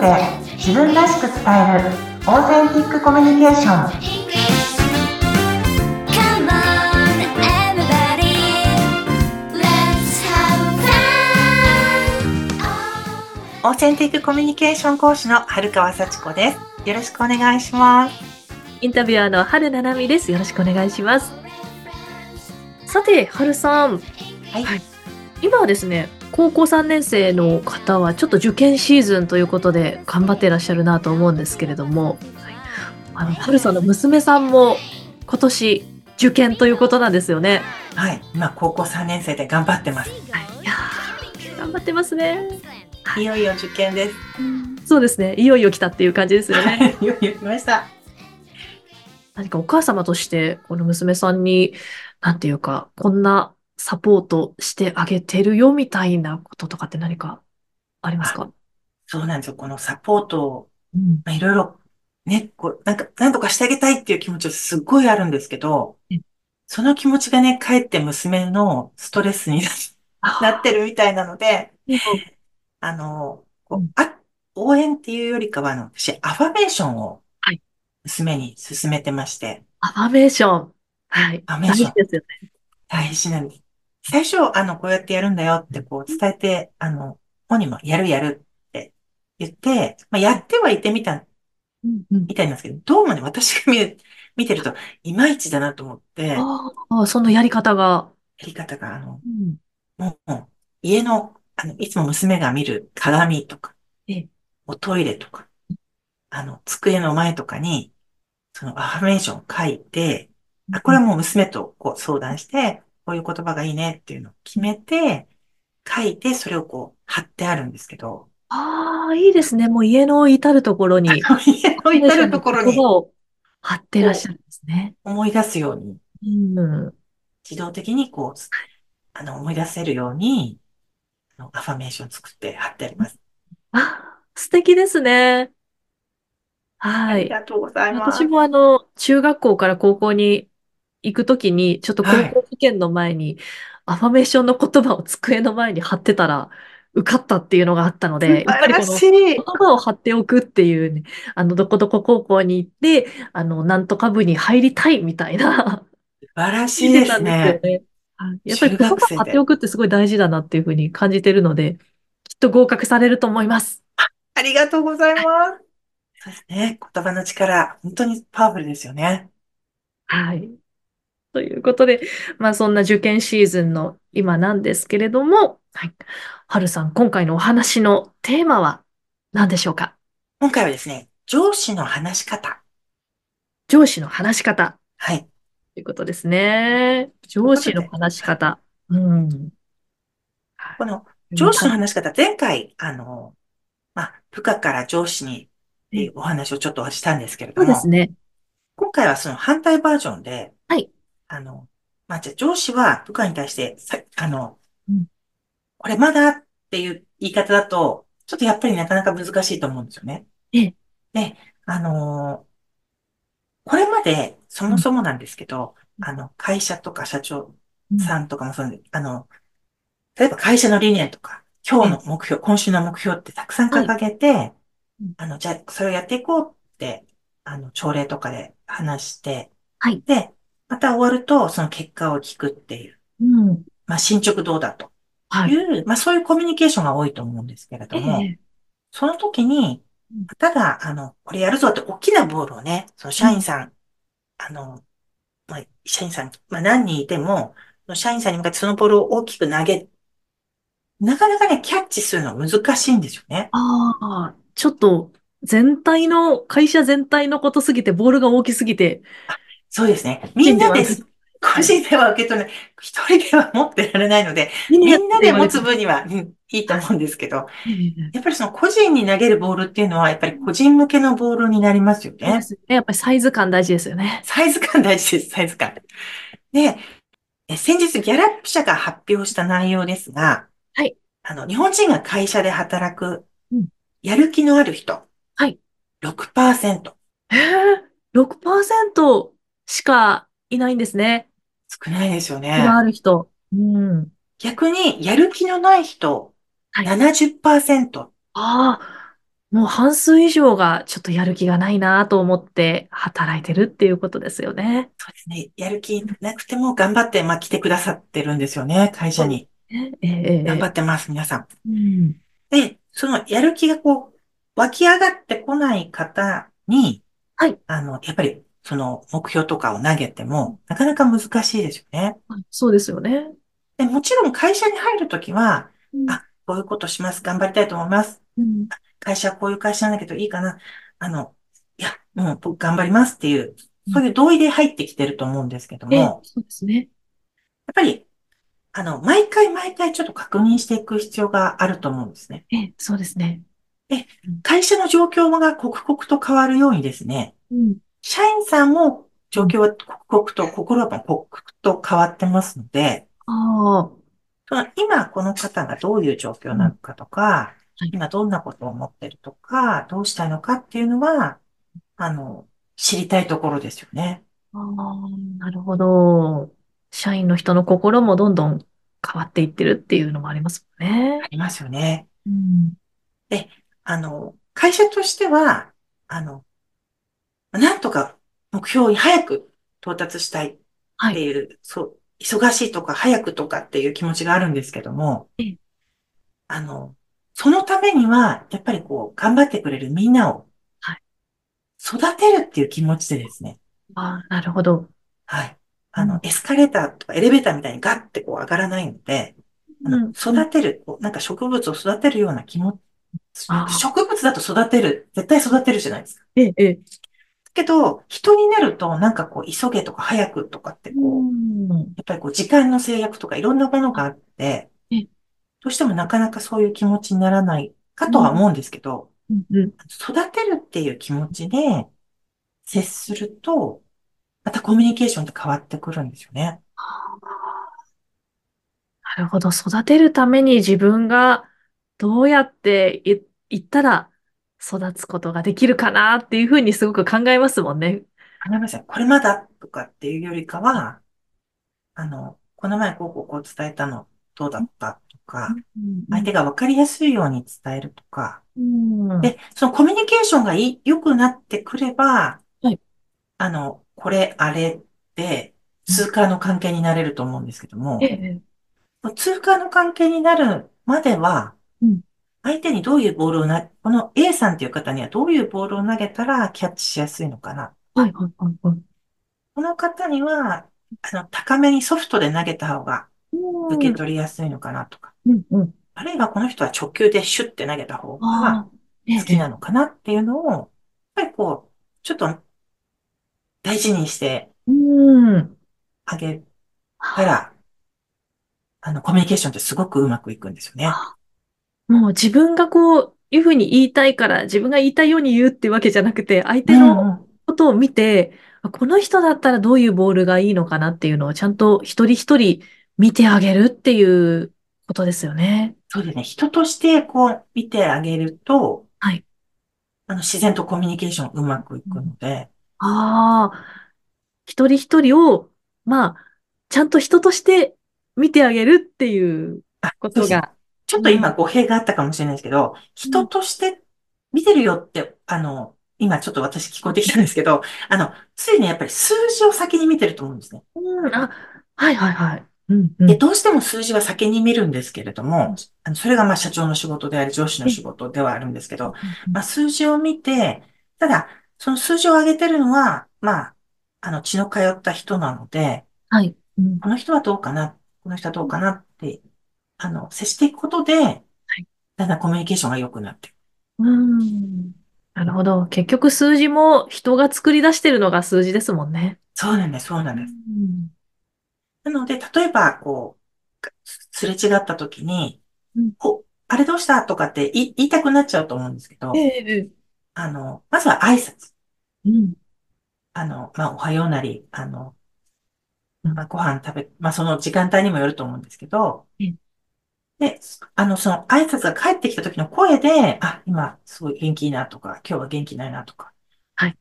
ドで自分らしく伝えるオーセンティックコミュニケーション.オーセンティックコミュニケーション講師の春川幸子ですよろしくお願いしますインタビュアーの春七海です。よろしくお願いします。さて、春さん。はい、はい今はですね、高校3年生の方はちょっと受験シーズンということで頑張ってらっしゃるなと思うんですけれども、はいあの、春さんの娘さんも今年受験ということなんですよね。はい、今高校3年生で頑張ってますはい、いやー頑張ってますね。いよいよ受験ですそうですね。いよいよ来たっていう感じですよね。いよいよ来ました何かお母様として、この娘さんに、なんていうか、こんなサポートしてあげてるよみたいなこととかって何かありますか？そうなんですよ。このサポートをいろいろねこうなんかなんとかしてあげたいっていう気持ちはすっごいあるんですけどうんその気持ちがねかえって娘のストレスになってるみたいなのでうんあの、あ、応援っていうよりかは、あの、私、アファメーションをはい、娘に勧めてまして、アファメーション。はい。アファメーション。大事ですよね。大事なんです。最初、あの、こうやってやるんだよって、こう、伝えて、あの、本人もやるやるって言って、まあ、やってはいてみた、みたいなんですけど、どうもね、私が見る、見てると、いまいちだなと思って、やああ、そのやり方が。り方が、あの、うん。もう、家の、あの、いつも娘が見る鏡とかええ、おトイレとか、あの、机の前とかに、そのアファメーションを書いて、あ、これはもう娘とこう相談して、こういう言葉がいいねっていうのを決めて、書いて、それをこう貼ってあるんですけど、ああ、いいですね。もう家の至るところに、家の至るところに貼ってらっしゃるんですね。思い出すように、うん。自動的にこう、あの、思い出せるように、あのアファメーションを作って貼ってあります。あ、素敵ですね。はい。ありがとうございます。私もあの、中学校から高校に行くときに、ちょっと高はい校受験の前に、アファメーションの言葉を机の前に貼ってたら、受かったっていうのがあったので、やっぱりこの。言葉を貼っておくっていうね、あの、どこどこ高校に行って、あの、なんとか部に入りたいみたいな、素晴らしいですね。ね。はいやっぱり言葉貼っておくってすごい大事だなっていうふうに感じてるので、きっと合格されると思います。ありがとうございます。そうですね。言葉の力、本当にパワフルですよね。はい。ということで、まあそんな受験シーズンの今なんですけれども、はい。はるさん、今回のお話のテーマは何でしょうか？今回はですね、上司の話し方。上司の話し方はい。ということですね。上司の話し方。うん。この上司の話し方、前回、あの、まあ、部下から上司にっていうお話をちょっとしたんですけれども、そうですね。今回はその反対バージョンで、はい。あの、まあ、じゃあ上司は部下に対して、さ、あのうん、これまだっていう言い方だと、ちょっとやっぱりなかなか難しいと思うんですよね。ええ。で、あのーこれまで、そもそもなんですけど、あの、会社とか社長さんとかもそうで、あの、例えば会社の理念とか、今日の目標、今週の目標ってたくさん掲げて、うん。あの、じゃあ、それをやっていこうって、あの、朝礼とかで話して、はい。で、また終わると、その結果を聞くっていう、うん。まあ、進捗どうだとはい。いう、まあ、そういうコミュニケーションが多いと思うんですけれども、ええその時にうん、ただ、あの、これやるぞって大きなボールをね、その社員さん、あの、まあ、社員さん、まあ、何人いても、その社員さんに向かってそのボールを大きく投げ、なかなかね、キャッチするの難しいんですよね。ああ、ちょっと、全体の、会社全体のことすぎて、ボールが大きすぎて、そうですね。みんなで個人で、個人では受け取れない。一人では持ってられないので、みみんなで持つ分分には、うんいいと思うんですけど、ええやっぱりその個人に投げるボールっていうのは、やっぱり個人向けのボールになりますよね。やっぱりサイズ感大事ですよね。サイズ感大事です、サイズ感。で、え先日ギャラップ社が発表した内容ですが、はい。あの、日本人が会社で働くうん、やる気のある人。はい。6%。へえ、6%しかいないんですね。少ないですよね。がある人。うん。逆に、やる気のない人、はい70%。ああ、もう半数以上がちょっとやる気がないなと思って働いてるっていうことですよね。そうですね。やる気なくても頑張って、まあ、来てくださってるんですよね、会社に。えええ頑張えってます、皆さん。うん。で、そのやる気がこう、湧き上がってこない方に、はい。あの、やっぱり、その目標とかを投げても、なかなか難しいですよね。そうですよね。で、もちろん会社に入るときは、うんあ、こういうことします。頑張りたいと思います。うん会社はこういう会社なんだけどいいかな。あの、いや、もう僕頑張りますっていう、そういう同意で入ってきてると思うんですけどええも、そうですね。やっぱり、あの、毎回毎回ちょっと確認していく必要があると思うんですね。ええそうですね。会社の状況が刻々と変わるようにですね、うん。社員さんも状況は刻々と、心は刻々と変わってますので、今この方がどういう状況なのかとか、はい今どんなことを思ってるとか、どうしたいのかっていうのは、あの、知りたいところですよね。ああ、なるほど。社員の人の心もどんどん変わっていってるっていうのもありますもんねあ。りますよね。うん。あの、会社としては、あの、なんとか目標に早く到達したいはい。っていう、そう、忙しいとか早くとかっていう気持ちがあるんですけどもええ、あの、そのためには、やっぱりこう、頑張ってくれるみんなをはい、育てるっていう気持ちでですね、ああ、なるほど。はい。あうんの、エスカレーターとかエレベーターみたいにガッてこう上がらないので、あのうん育てる、こうなんか植物を育てるような気持ち、植物だと育てる、絶対育てるじゃないですか。ええ、ええ。けど、人になると、なんかこう、急げとか早くとかってこう、うん。やっぱりこう、時間の制約とかいろんなものがあってええ、どうしてもなかなかそういう気持ちにならないかとは思うんですけど、うんうん。育てるっていう気持ちで接すると、またコミュニケーションって変わってくるんですよね。なるほど。育てるために自分がどうやってい言ったら育つことができるかなっていうふうにすごく考えますもんね。考えません。これまだとかっていうよりかは、あの、この前こうこうこう伝えたのどうだったとか、相手が分かりやすいように伝えるとか、うん。で、そのコミュニケーションが良くなってくれば、はいあの、これ、あれで、通貨の関係になれると思うんですけどもえ、え、通貨の関係になるまではうん、相手にどういうボールをな、この A さんという方にはどういうボールを投げたらキャッチしやすいのかな。はい、はい、はい、はい。この方には、あの、高めにソフトで投げた方が受け取りやすいのかなとか、うん、うん。あるいはこの人は直球でシュッて投げた方が好きなのかなっていうのを、やっぱりこう、ちょっと大事にしてうん。あげたら、あの、コミュニケーションってすごくうまくいくんですよね。もう自分がこういうふうに言いたいから自分が言いたいように言うってわけじゃなくて、相手うんのうんことを見て、あこの人だったらどういうボールがいいのかなっていうのをちゃんと一人一人見てあげるっていうことですよね。そうですね。人としてこう見てあげると、はい。あの、自然とコミュニケーションうまくいくので、ああ、一人一人を、まあ、ちゃんと人として見てあげるっていうあことが、ちょっと今語弊があったかもしれないですけど、人として見てるよって、あの、今ちょっと私聞こえてきたんですけど、あの、ついにやっぱり数字を先に見てると思うんですね。うん、あ、はいはいはい。うん、うん。で、どうしても数字は先に見るんですけれども、あのそれがまあ社長の仕事であり、上司の仕事ではあるんですけど、まあ数字を見て、ただ、その数字を上げてるのは、まあ、あの、血の通った人なので、はい。うん、この人はどうかな、この人はどうかなって、あの、接していくことで、だんだんコミュニケーションが良くなって。うん。なるほど。結局数字も人が作り出してるのが数字ですもんね。そうなんです、そうなんです。うんなので、例えば、こう、すれ違った時にうん、お、あれどうしたとかって言い言いたくなっちゃうと思うんですけど、ええ、あの、まずは挨拶。うん。あの、まあ、おはようなり、あの、うんまあ、ご飯食べ、まあ、その時間帯にもよると思うんですけどええ、で、あの、その挨拶が返ってきた時の声で、あ、今、すごい元気いいなとか、今日は元気ないなとか、はいっ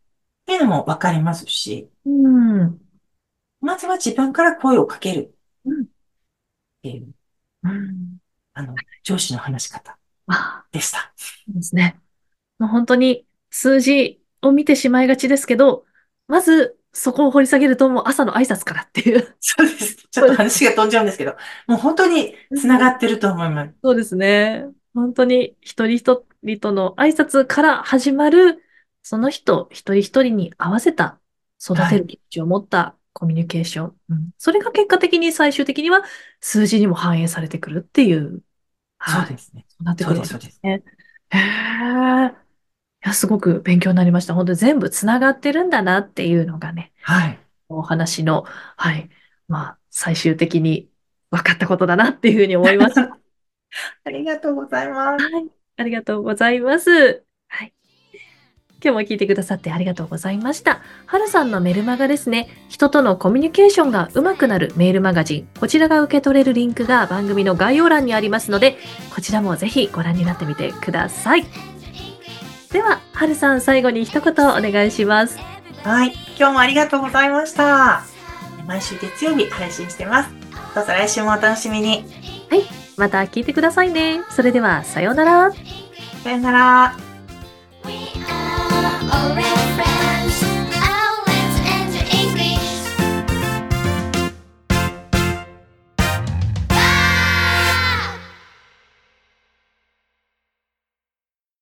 ていうのもわかりますし、うん。まずは自分から声をかけるっうんていう、うん。あの、上司の話し方あ、でした。ですね。もう本当に数字を見てしまいがちですけど、まずそこを掘り下げるともう朝の挨拶からっていう。そうです。ちょっと話が飛んじゃうんですけど、もう本当に繋がってると思います。そうですね。本当に一人一人との挨拶から始まる、その人一人一人に合わせた育てる気持ちを持ったコミュニケーション。うんそれが結果的に最終的には数字にも反映されてくるっていう。はい。そうですね。そうなってくるそうです、そうです。ね。へえ。いや、すごく勉強になりました。本当に全部つながってるんだなっていうのがね、はい。お話の、はい。まあ、最終的に分かったことだなっていうふうに思いました。ありがとうございます。はい。ありがとうございます。はい。今日も聞いてくださってありがとうございました。はるさんのメルマガですね。人とのコミュニケーションが上手くなるメールマガジン。こちらが受け取れるリンクが番組の概要欄にありますので、こちらもぜひご覧になってみてください。では、はるさん最後に一言お願いします。はい。今日もありがとうございました。毎週月曜日配信してます。どうぞ来週もお楽しみに。また聞いてくださいね。それでは、さようなら。さよなら。